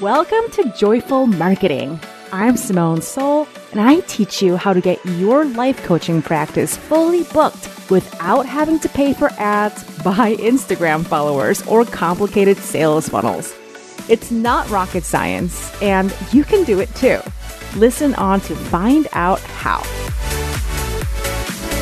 Welcome to Joyful Marketing. I'm Simone Seol, and I teach you how to get your life coaching practice fully booked without having to pay for ads, buy Instagram followers, or complicated sales funnels. It's not rocket science, and you can do it too. Listen on to find out how.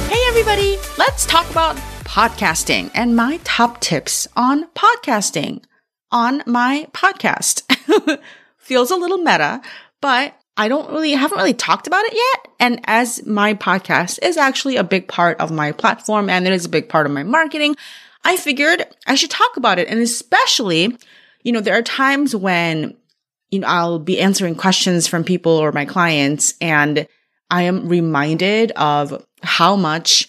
Hey, everybody, let's talk about podcasting and my top tips on podcasting on my podcast. Feels a little meta, but I don't really, haven't really talked about it yet. And as my podcast is actually a big part of my platform and it is a big part of my marketing, I figured I should talk about it. And especially, you know, there are times when, you know, I'll be answering questions from people or my clients and I am reminded of how much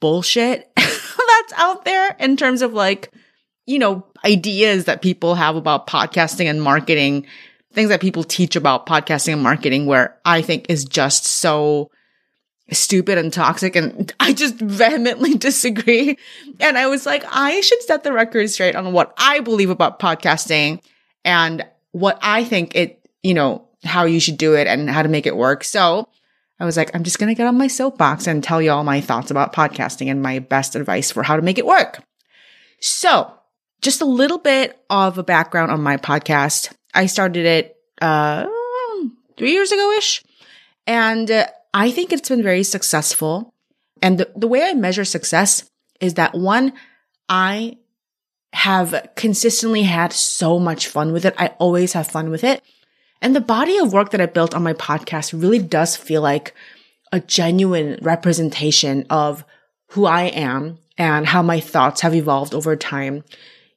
bullshit that's out there in terms of like, you know, ideas that people have about podcasting and marketing, things that people teach about podcasting and marketing, where I think is just so stupid and toxic. And I just vehemently disagree. And I was like, I should set the record straight on what I believe about podcasting and what I think it, you know, how you should do it and how to make it work. So I was like, I'm just going to get on my soapbox and tell you all my thoughts about podcasting and my best advice for how to make it work. So just a little bit of a background on my podcast. I started it, uh, three years ago ish. And uh, I think it's been very successful. And the, the way I measure success is that one, I have consistently had so much fun with it. I always have fun with it. And the body of work that I built on my podcast really does feel like a genuine representation of who I am and how my thoughts have evolved over time.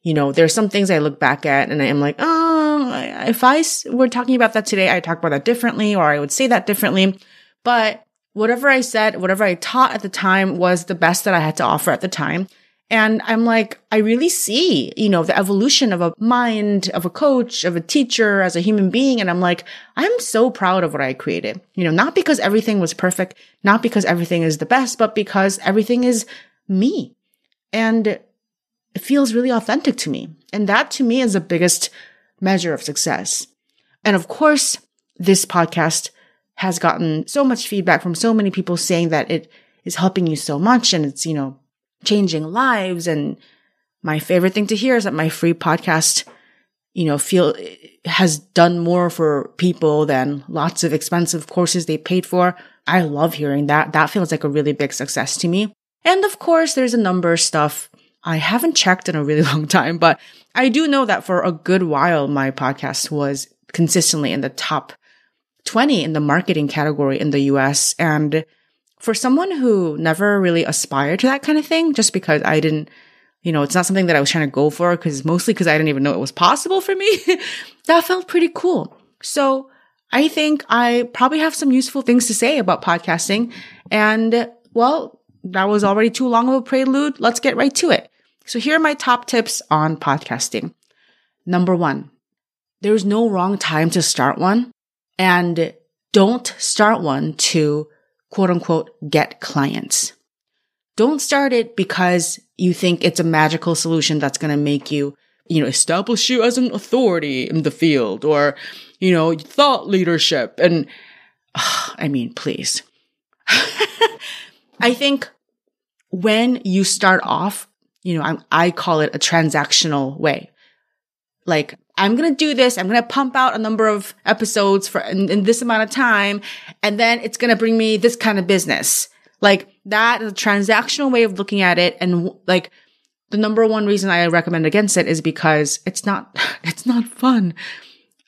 You know, there's some things I look back at and I am like, oh, if I were talking about that today, I talk about that differently or I would say that differently. But whatever I said, whatever I taught at the time was the best that I had to offer at the time. And I'm like, I really see, you know, the evolution of a mind, of a coach, of a teacher, as a human being. And I'm like, I'm so proud of what I created. You know, not because everything was perfect, not because everything is the best, but because everything is me. And it feels really authentic to me. And that to me is the biggest measure of success. And of course, this podcast has gotten so much feedback from so many people saying that it is helping you so much and it's, you know, changing lives. And my favorite thing to hear is that my free podcast, you know, feel has done more for people than lots of expensive courses they paid for. I love hearing that. That feels like a really big success to me. And of course, there's a number of stuff I haven't checked in a really long time, but I do know that for a good while, my podcast was consistently in the top 20 in the marketing category in the US. And for someone who never really aspired to that kind of thing, just because I didn't, you know, it's not something that I was trying to go for because mostly because I didn't even know it was possible for me. that felt pretty cool. So I think I probably have some useful things to say about podcasting. And well, that was already too long of a prelude. Let's get right to it. So here are my top tips on podcasting. Number one, there's no wrong time to start one and don't start one to quote unquote get clients. Don't start it because you think it's a magical solution that's going to make you, you know, establish you as an authority in the field or, you know, thought leadership. And I mean, please. I think when you start off, you know, I'm, I call it a transactional way. Like, I'm going to do this. I'm going to pump out a number of episodes for in, in this amount of time. And then it's going to bring me this kind of business. Like that is a transactional way of looking at it. And like the number one reason I recommend against it is because it's not, it's not fun.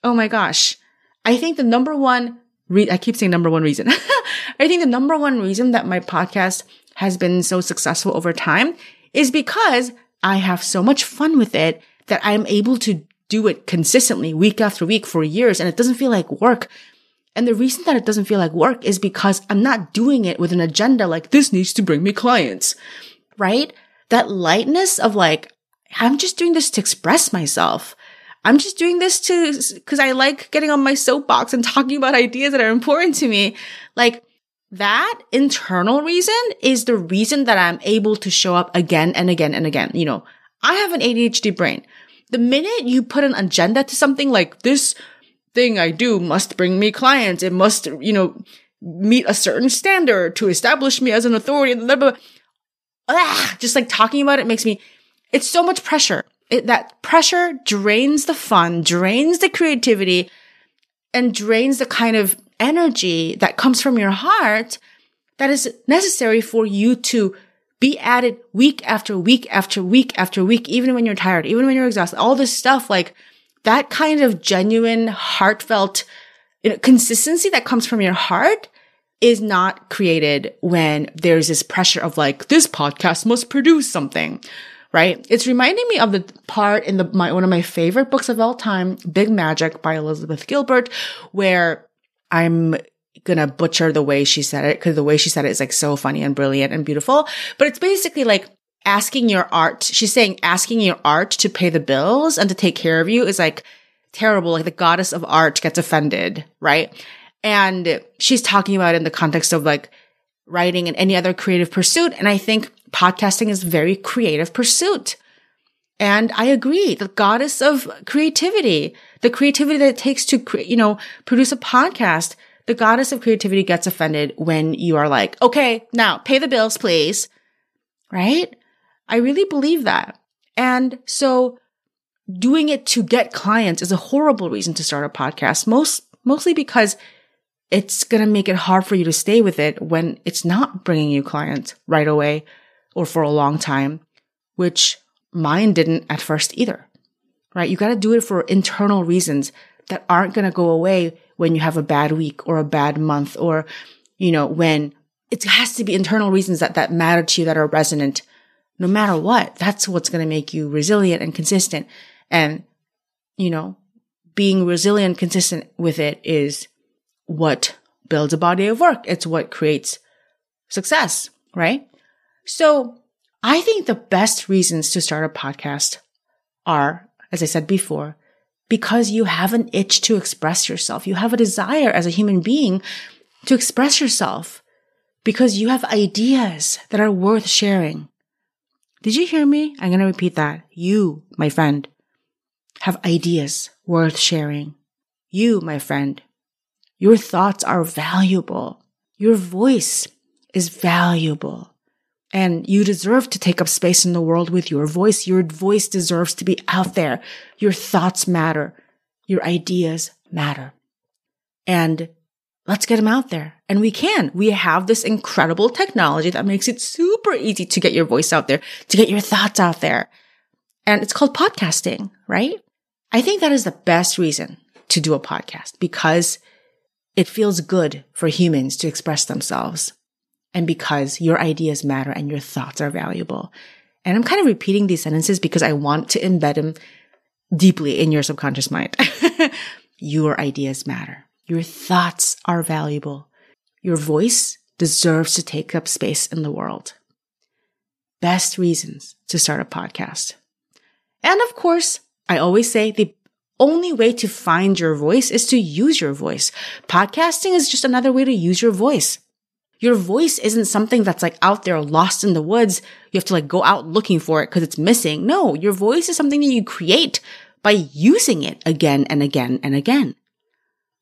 Oh my gosh. I think the number one re- I keep saying number one reason. I think the number one reason that my podcast has been so successful over time is because I have so much fun with it that I'm able to do it consistently week after week for years and it doesn't feel like work. And the reason that it doesn't feel like work is because I'm not doing it with an agenda like this needs to bring me clients, right? That lightness of like, I'm just doing this to express myself. I'm just doing this to, cause I like getting on my soapbox and talking about ideas that are important to me. Like that internal reason is the reason that I'm able to show up again and again and again. You know, I have an ADHD brain. the minute you put an agenda to something like this thing I do must bring me clients, it must, you know, meet a certain standard to establish me as an authority, blah, blah, blah. Ah, just like talking about it makes me, it's so much pressure. It, that pressure drains the fun, drains the creativity, and drains the kind of energy that comes from your heart that is necessary for you to be at it week after week after week after week, even when you're tired, even when you're exhausted, all this stuff, like that kind of genuine, heartfelt you know, consistency that comes from your heart is not created when there's this pressure of like, this podcast must produce something, right? It's reminding me of the part in the, my, one of my favorite books of all time, Big Magic by Elizabeth Gilbert, where I'm gonna butcher the way she said it because the way she said it is like so funny and brilliant and beautiful. But it's basically like asking your art. She's saying asking your art to pay the bills and to take care of you is like terrible. Like the goddess of art gets offended, right? And she's talking about it in the context of like writing and any other creative pursuit. And I think podcasting is very creative pursuit. And I agree, the goddess of creativity, the creativity that it takes to, create, you know, produce a podcast the goddess of creativity gets offended when you are like, okay, now pay the bills, please. Right? I really believe that. And so doing it to get clients is a horrible reason to start a podcast. Most, mostly because it's going to make it hard for you to stay with it when it's not bringing you clients right away or for a long time, which mine didn't at first either. Right? You got to do it for internal reasons that aren't going to go away when you have a bad week or a bad month or, you know, when it has to be internal reasons that, that matter to you that are resonant no matter what. That's what's going to make you resilient and consistent. And, you know, being resilient, consistent with it is what builds a body of work. It's what creates success, right? So I think the best reasons to start a podcast are, as I said before, because you have an itch to express yourself. You have a desire as a human being to express yourself because you have ideas that are worth sharing. Did you hear me? I'm going to repeat that. You, my friend, have ideas worth sharing. You, my friend, your thoughts are valuable. Your voice is valuable. And you deserve to take up space in the world with your voice. Your voice deserves to be out there. Your thoughts matter. Your ideas matter. And let's get them out there. And we can. We have this incredible technology that makes it super easy to get your voice out there, to get your thoughts out there. And it's called podcasting, right? I think that is the best reason to do a podcast because it feels good for humans to express themselves and because your ideas matter and your thoughts are valuable. And I'm kind of repeating these sentences because I want to embed them deeply in your subconscious mind. your ideas matter. Your thoughts are valuable. Your voice deserves to take up space in the world. Best reasons to start a podcast. And of course, I always say the only way to find your voice is to use your voice. Podcasting is just another way to use your voice. Your voice isn't something that's like out there lost in the woods. You have to like go out looking for it because it's missing. No, your voice is something that you create by using it again and again and again.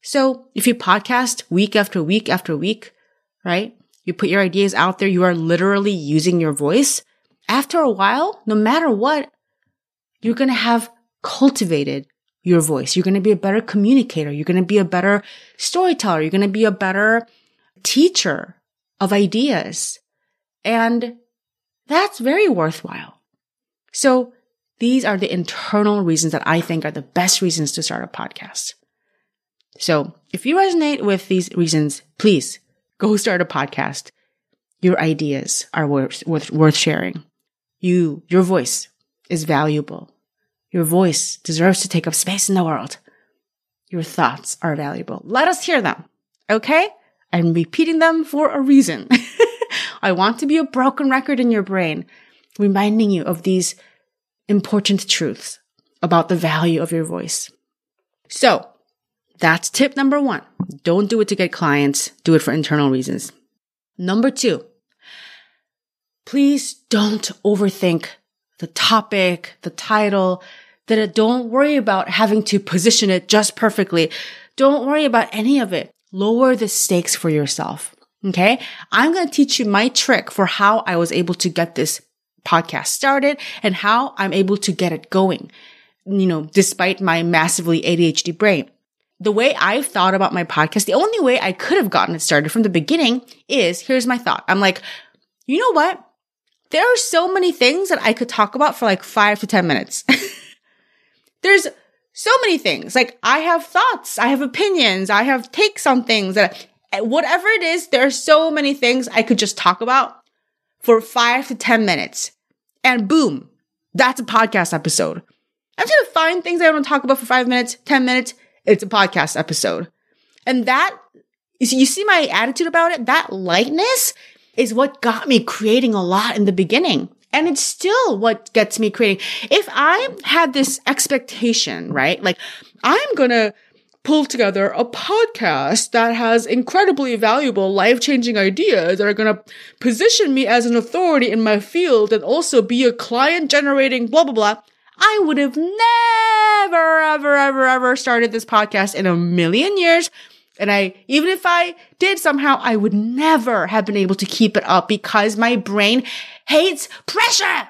So if you podcast week after week after week, right? You put your ideas out there. You are literally using your voice. After a while, no matter what, you're going to have cultivated your voice. You're going to be a better communicator. You're going to be a better storyteller. You're going to be a better teacher of ideas. And that's very worthwhile. So these are the internal reasons that I think are the best reasons to start a podcast. So if you resonate with these reasons, please go start a podcast. Your ideas are worth, worth, worth sharing. You, your voice is valuable. Your voice deserves to take up space in the world. Your thoughts are valuable. Let us hear them. Okay? I'm repeating them for a reason. I want to be a broken record in your brain, reminding you of these important truths about the value of your voice. So that's tip number one. Don't do it to get clients. Do it for internal reasons. Number two, please don't overthink the topic, the title, that don't worry about having to position it just perfectly. Don't worry about any of it. Lower the stakes for yourself. Okay. I'm going to teach you my trick for how I was able to get this podcast started and how I'm able to get it going. You know, despite my massively ADHD brain. The way I've thought about my podcast, the only way I could have gotten it started from the beginning is here's my thought. I'm like, you know what? There are so many things that I could talk about for like five to 10 minutes. There's so many things. Like I have thoughts, I have opinions, I have takes on things that whatever it is, there are so many things I could just talk about for five to 10 minutes. And boom, that's a podcast episode. I'm just gonna find things I want to talk about for five minutes, 10 minutes. It's a podcast episode. And that, you see my attitude about it? That lightness is what got me creating a lot in the beginning. And it's still what gets me creating. If I had this expectation, right? Like, I'm going to pull together a podcast that has incredibly valuable, life changing ideas that are going to position me as an authority in my field and also be a client generating blah, blah, blah. I would have never, ever, ever, ever started this podcast in a million years. And I, even if I did somehow, I would never have been able to keep it up because my brain hates pressure.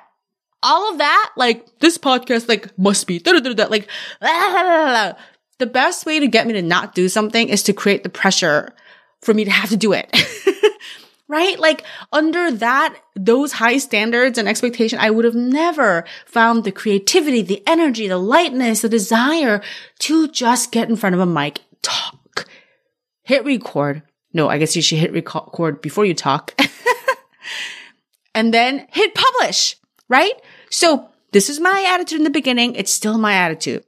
All of that, like this podcast, like must be like the best way to get me to not do something is to create the pressure for me to have to do it. right? Like under that, those high standards and expectation, I would have never found the creativity, the energy, the lightness, the desire to just get in front of a mic, talk, hit record. No, I guess you should hit record before you talk. and then hit publish, right? So this is my attitude in the beginning. It's still my attitude.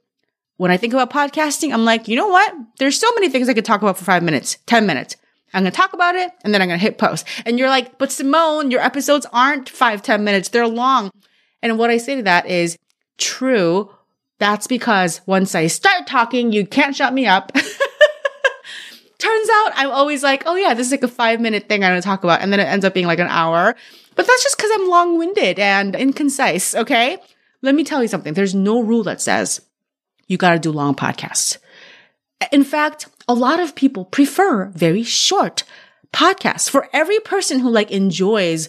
When I think about podcasting, I'm like, you know what? There's so many things I could talk about for five minutes, 10 minutes. I'm going to talk about it and then I'm going to hit post. And you're like, but Simone, your episodes aren't five, 10 minutes. They're long. And what I say to that is true. That's because once I start talking, you can't shut me up. Turns out I'm always like, oh yeah, this is like a five minute thing I'm going to talk about. And then it ends up being like an hour. But that's just because I'm long winded and inconcise. Okay. Let me tell you something. There's no rule that says you got to do long podcasts. In fact, a lot of people prefer very short podcasts. For every person who like enjoys,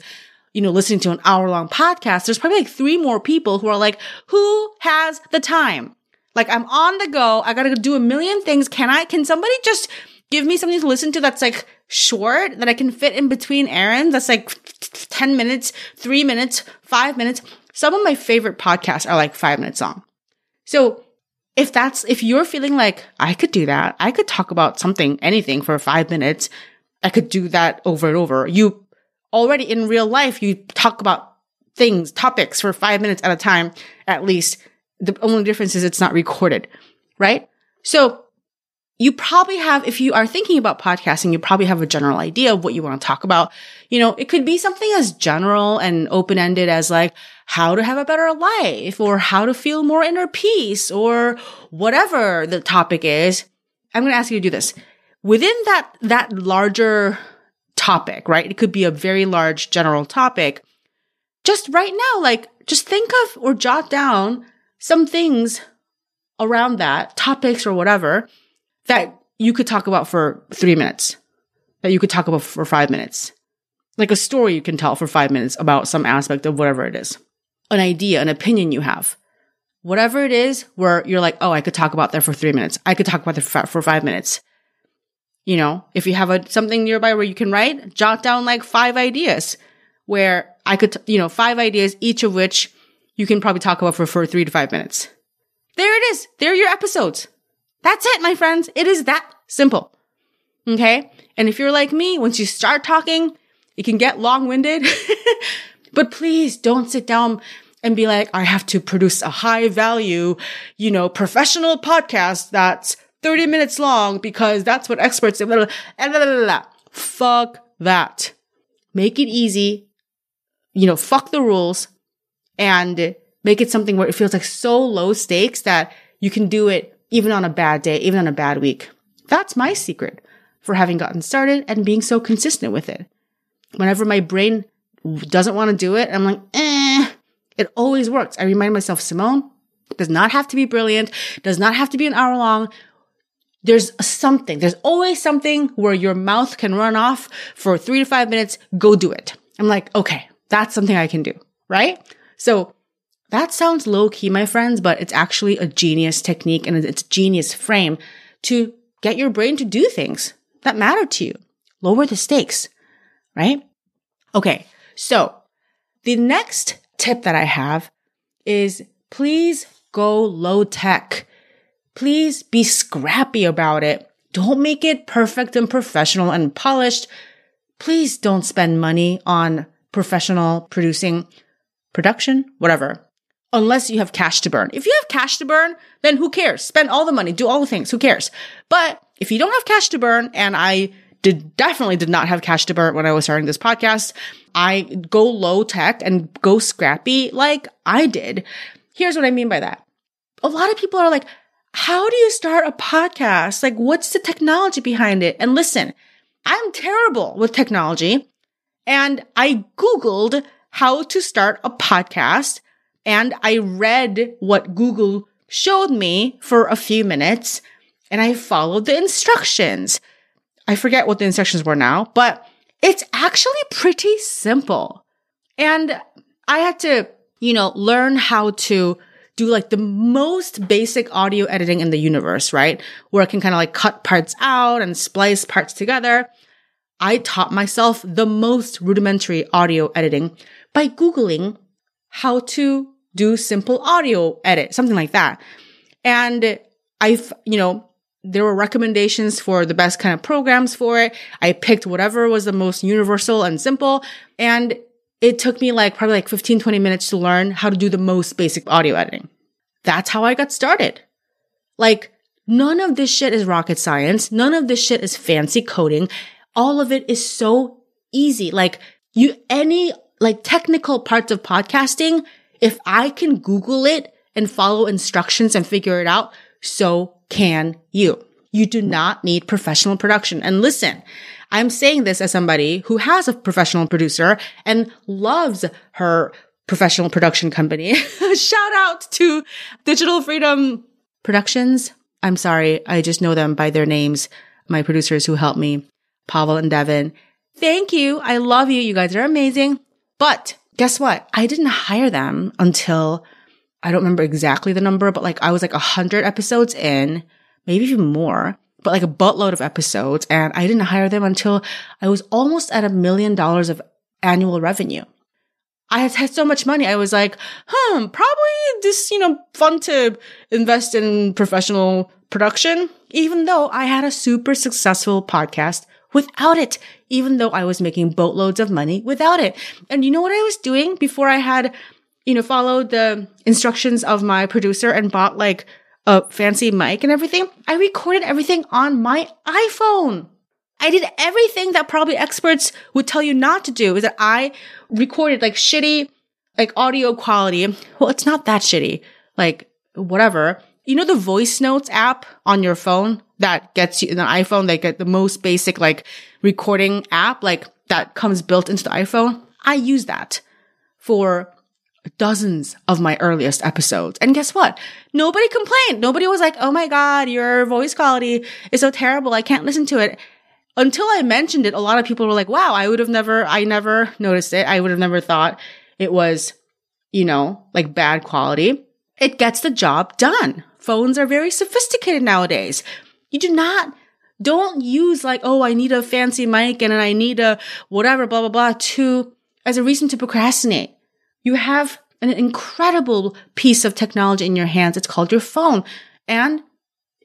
you know, listening to an hour long podcast, there's probably like three more people who are like, who has the time? Like I'm on the go. I got to do a million things. Can I, can somebody just give me something to listen to that's like short that I can fit in between errands? That's like 10 minutes, three minutes, five minutes. Some of my favorite podcasts are like five minutes long. So if that's, if you're feeling like I could do that, I could talk about something, anything for five minutes. I could do that over and over. You already in real life, you talk about things, topics for five minutes at a time, at least. The only difference is it's not recorded, right? So you probably have, if you are thinking about podcasting, you probably have a general idea of what you want to talk about. You know, it could be something as general and open ended as like how to have a better life or how to feel more inner peace or whatever the topic is. I'm going to ask you to do this within that, that larger topic, right? It could be a very large general topic. Just right now, like just think of or jot down some things around that topics or whatever that you could talk about for three minutes, that you could talk about for five minutes. Like a story you can tell for five minutes about some aspect of whatever it is, an idea, an opinion you have. Whatever it is where you're like, oh, I could talk about that for three minutes. I could talk about that for five minutes. You know, if you have a, something nearby where you can write, jot down like five ideas where I could, you know, five ideas, each of which you can probably talk about for, for three to five minutes. There it is. There are your episodes. That's it, my friends. It is that simple. Okay. And if you're like me, once you start talking, it can get long winded, but please don't sit down and be like, I have to produce a high value, you know, professional podcast that's 30 minutes long because that's what experts. Blah, blah, blah, blah, Fuck that. Make it easy. You know, fuck the rules and make it something where it feels like so low stakes that you can do it even on a bad day, even on a bad week. That's my secret for having gotten started and being so consistent with it. Whenever my brain doesn't want to do it, I'm like, eh, it always works. I remind myself, Simone, Does not have to be brilliant. Does not have to be an hour long. There's something. There's always something where your mouth can run off for three to five minutes. Go do it. I'm like, okay, that's something I can do. Right? So that sounds low key, my friends, but it's actually a genius technique and it's a genius frame to get your brain to do things that matter to you. Lower the stakes, right? Okay. So the next tip that I have is please go low tech. Please be scrappy about it. Don't make it perfect and professional and polished. Please don't spend money on professional producing production, whatever, unless you have cash to burn. If you have cash to burn, then who cares? Spend all the money, do all the things. Who cares? But if you don't have cash to burn, and I did definitely did not have cash to burn when I was starting this podcast, I go low tech and go scrappy like I did. Here's what I mean by that. A lot of people are like, how do you start a podcast? Like, what's the technology behind it? And listen, I'm terrible with technology. And I Googled how to start a podcast and I read what Google showed me for a few minutes and I followed the instructions. I forget what the instructions were now, but it's actually pretty simple. And I had to, you know, learn how to do like the most basic audio editing in the universe, right? Where I can kind of like cut parts out and splice parts together. I taught myself the most rudimentary audio editing by Googling how to do simple audio edit, something like that. And I've, you know, there were recommendations for the best kind of programs for it. I picked whatever was the most universal and simple. And it took me like probably like 15, 20 minutes to learn how to do the most basic audio editing. That's how I got started. Like none of this shit is rocket science. None of this shit is fancy coding. All of it is so easy. Like you, any like technical parts of podcasting, if I can Google it and follow instructions and figure it out, so can you. You do not need professional production. And listen, I'm saying this as somebody who has a professional producer and loves her professional production company. Shout out to Digital Freedom Productions. I'm sorry. I just know them by their names. My producers who helped me, Pavel and Devin. Thank you. I love you. You guys are amazing. But guess what? I didn't hire them until I don't remember exactly the number, but like I was like a hundred episodes in, maybe even more, but like a buttload of episodes. And I didn't hire them until I was almost at a million dollars of annual revenue. I had had so much money. I was like, hmm, probably this, you know, fun to invest in professional production, even though I had a super successful podcast without it, even though I was making boatloads of money without it. And you know what I was doing before I had, you know, followed the instructions of my producer and bought like a fancy mic and everything? I recorded everything on my iPhone. I did everything that probably experts would tell you not to do is that I recorded like shitty, like audio quality. Well, it's not that shitty. Like whatever. You know, the voice notes app on your phone that gets you in the iPhone, get the most basic like recording app, like that comes built into the iPhone. I use that for dozens of my earliest episodes. And guess what? Nobody complained. Nobody was like, Oh my God, your voice quality is so terrible. I can't listen to it until I mentioned it, a lot of people were like, wow, I would have never, I never noticed it. I would have never thought it was, you know, like bad quality. It gets the job done. Phones are very sophisticated nowadays. You do not, don't use like, oh, I need a fancy mic and I need a whatever, blah, blah, blah, to, as a reason to procrastinate. You have an incredible piece of technology in your hands. It's called your phone and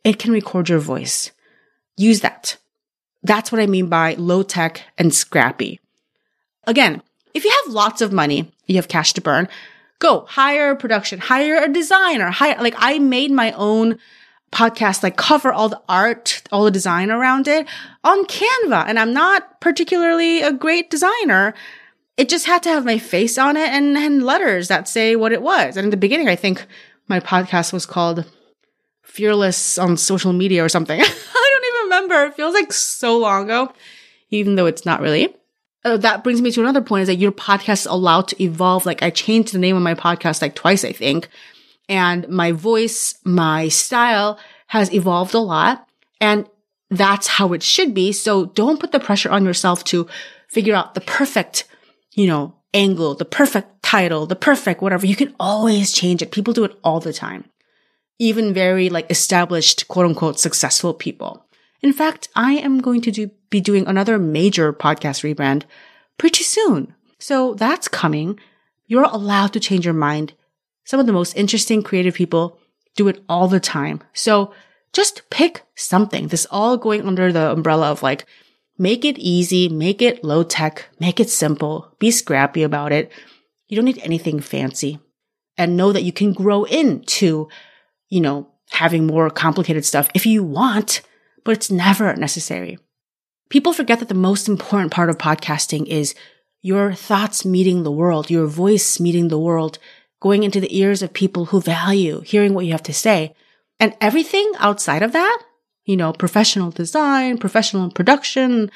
it can record your voice. Use that. That's what I mean by low tech and scrappy. Again, if you have lots of money, you have cash to burn, go hire a production, hire a designer, hire, like I made my own podcast, like cover all the art, all the design around it on Canva. And I'm not particularly a great designer. It just had to have my face on it and, and letters that say what it was. And in the beginning, I think my podcast was called Fearless on social media or something. I don't even remember. It feels like so long ago, even though it's not really. Uh, that brings me to another point is that your podcast is allowed to evolve. Like I changed the name of my podcast like twice, I think. and my voice, my style has evolved a lot. And that's how it should be. So don't put the pressure on yourself to figure out the perfect, you know, angle, the perfect title, the perfect whatever. You can always change it. People do it all the time. Even very like established, quote unquote, successful people. In fact, I am going to do, be doing another major podcast rebrand pretty soon. So that's coming. You're allowed to change your mind. Some of the most interesting creative people do it all the time. So just pick something. This all going under the umbrella of like, make it easy, make it low tech, make it simple, be scrappy about it. You don't need anything fancy and know that you can grow into, you know, having more complicated stuff if you want, but it's never necessary. People forget that the most important part of podcasting is your thoughts meeting the world, your voice meeting the world, going into the ears of people who value hearing what you have to say. And everything outside of that, you know, professional design, professional production,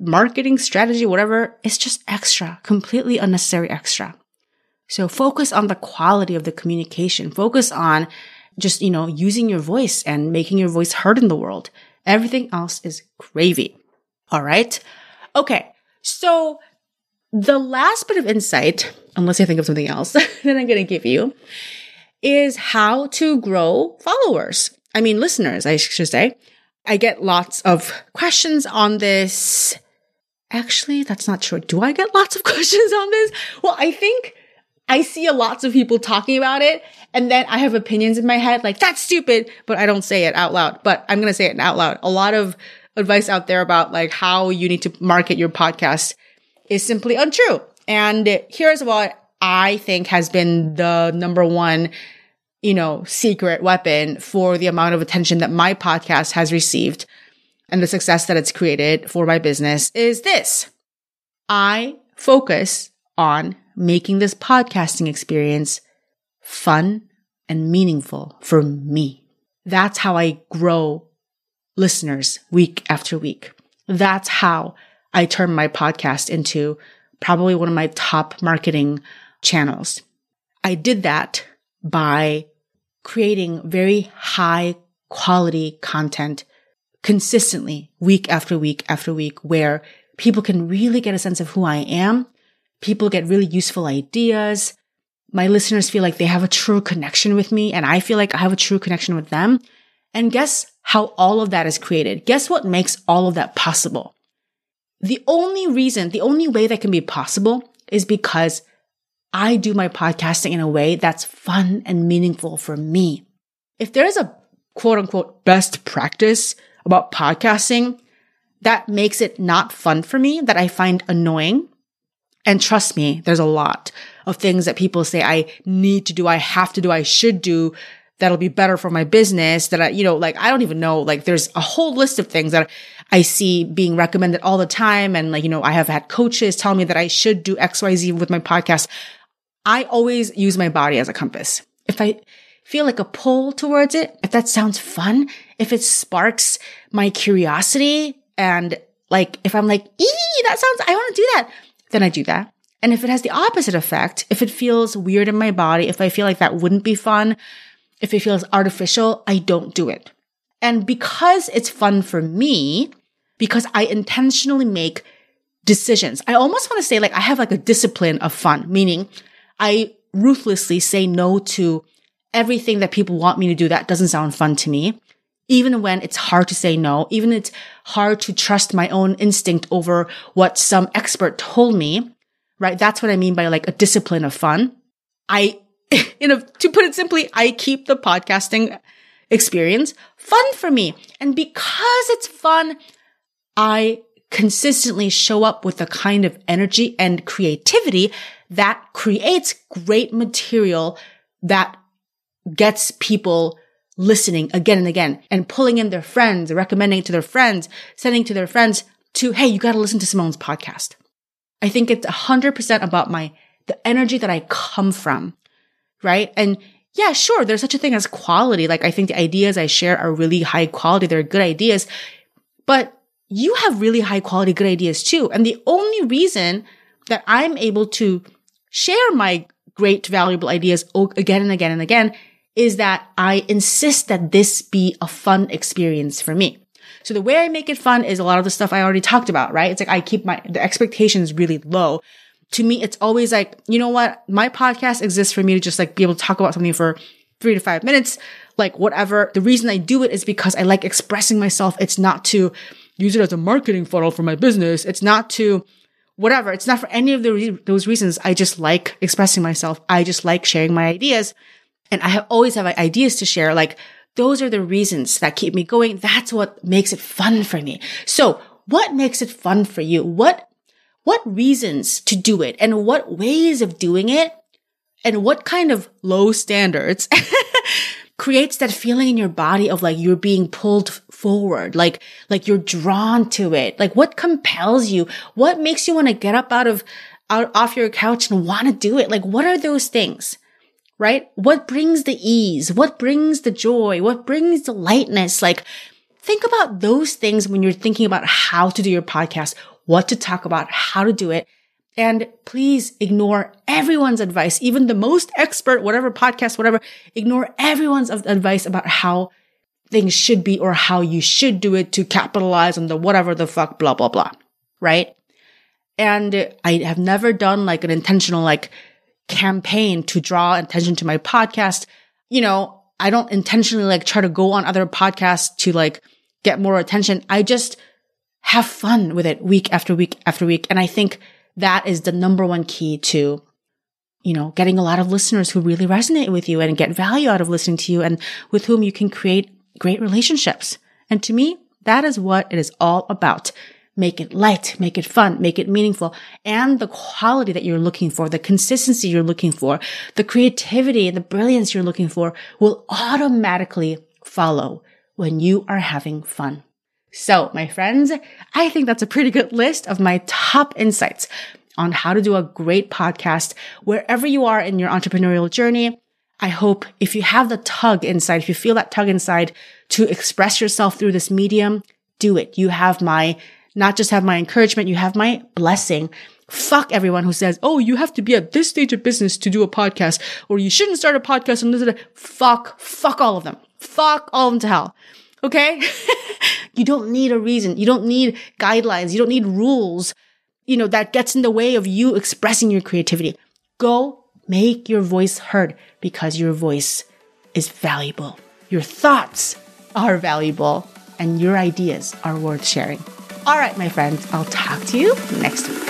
marketing strategy, whatever, is just extra, completely unnecessary extra. So focus on the quality of the communication. Focus on just, you know, using your voice and making your voice heard in the world. Everything else is gravy. All right. Okay. So the last bit of insight, unless I think of something else that I'm going to give you, is how to grow followers. I mean, listeners, I should say. I get lots of questions on this. Actually, that's not true. Do I get lots of questions on this? Well, I think I see a lots of people talking about it and then I have opinions in my head like that's stupid, but I don't say it out loud, but I'm going to say it out loud. A lot of advice out there about like how you need to market your podcast is simply untrue. And here's what I think has been the number one, you know, secret weapon for the amount of attention that my podcast has received and the success that it's created for my business is this. I focus on making this podcasting experience fun and meaningful for me. That's how I grow listeners week after week. That's how I turned my podcast into probably one of my top marketing channels. I did that by creating very high quality content consistently week after week after week where people can really get a sense of who I am. People get really useful ideas. My listeners feel like they have a true connection with me and I feel like I have a true connection with them. And guess how all of that is created? Guess what makes all of that possible? The only reason, the only way that can be possible is because I do my podcasting in a way that's fun and meaningful for me. If there is a quote unquote best practice about podcasting that makes it not fun for me, that I find annoying, and trust me, there's a lot of things that people say I need to do, I have to do, I should do that'll be better for my business that I, you know, like I don't even know, like there's a whole list of things that I see being recommended all the time. And like, you know, I have had coaches tell me that I should do XYZ with my podcast. I always use my body as a compass. If I feel like a pull towards it, if that sounds fun, if it sparks my curiosity and like, if I'm like, ee, that sounds, I want to do that, then I do that. And if it has the opposite effect, if it feels weird in my body, if I feel like that wouldn't be fun, if it feels artificial, I don't do it. And because it's fun for me, because I intentionally make decisions, I almost want to say like I have like a discipline of fun, meaning I ruthlessly say no to everything that people want me to do that doesn't sound fun to me. Even when it's hard to say no, even it's hard to trust my own instinct over what some expert told me, right? That's what I mean by like a discipline of fun. I, in a, to put it simply, I keep the podcasting experience fun for me. And because it's fun, I consistently show up with the kind of energy and creativity that creates great material that gets people listening again and again and pulling in their friends, recommending it to their friends, sending to their friends to, Hey, you got to listen to Simone's podcast. I think it's a hundred percent about my, the energy that I come from. Right. And yeah, sure. There's such a thing as quality. Like I think the ideas I share are really high quality. They're good ideas, but you have really high quality, good ideas too. And the only reason that I'm able to share my great, valuable ideas again and again and again is that I insist that this be a fun experience for me. So the way I make it fun is a lot of the stuff I already talked about, right? It's like I keep my, the expectations really low. To me, it's always like, you know what? My podcast exists for me to just like be able to talk about something for three to five minutes, like whatever. The reason I do it is because I like expressing myself. It's not to use it as a marketing funnel for my business. It's not to whatever. It's not for any of re- those reasons. I just like expressing myself. I just like sharing my ideas. And I have always have ideas to share. Like those are the reasons that keep me going. That's what makes it fun for me. So what makes it fun for you? What, what reasons to do it and what ways of doing it and what kind of low standards creates that feeling in your body of like you're being pulled forward, like, like you're drawn to it. Like what compels you? What makes you want to get up out of, out off your couch and want to do it? Like what are those things? Right? What brings the ease? What brings the joy? What brings the lightness? Like think about those things when you're thinking about how to do your podcast, what to talk about, how to do it. And please ignore everyone's advice, even the most expert, whatever podcast, whatever, ignore everyone's advice about how things should be or how you should do it to capitalize on the whatever the fuck, blah, blah, blah. Right. And I have never done like an intentional like campaign to draw attention to my podcast. You know, I don't intentionally like try to go on other podcasts to like get more attention. I just have fun with it week after week after week. And I think that is the number one key to, you know, getting a lot of listeners who really resonate with you and get value out of listening to you and with whom you can create great relationships. And to me, that is what it is all about. Make it light, make it fun, make it meaningful, and the quality that you're looking for, the consistency you're looking for, the creativity and the brilliance you're looking for will automatically follow when you are having fun. So, my friends, I think that's a pretty good list of my top insights on how to do a great podcast wherever you are in your entrepreneurial journey. I hope if you have the tug inside, if you feel that tug inside to express yourself through this medium, do it. You have my, not just have my encouragement, you have my blessing. Fuck everyone who says, oh, you have to be at this stage of business to do a podcast, or you shouldn't start a podcast. And fuck, fuck all of them. Fuck all of them to hell. Okay? you don't need a reason. You don't need guidelines. You don't need rules, you know, that gets in the way of you expressing your creativity. Go make your voice heard because your voice is valuable. Your thoughts are valuable and your ideas are worth sharing. All right, my friends, I'll talk to you next week.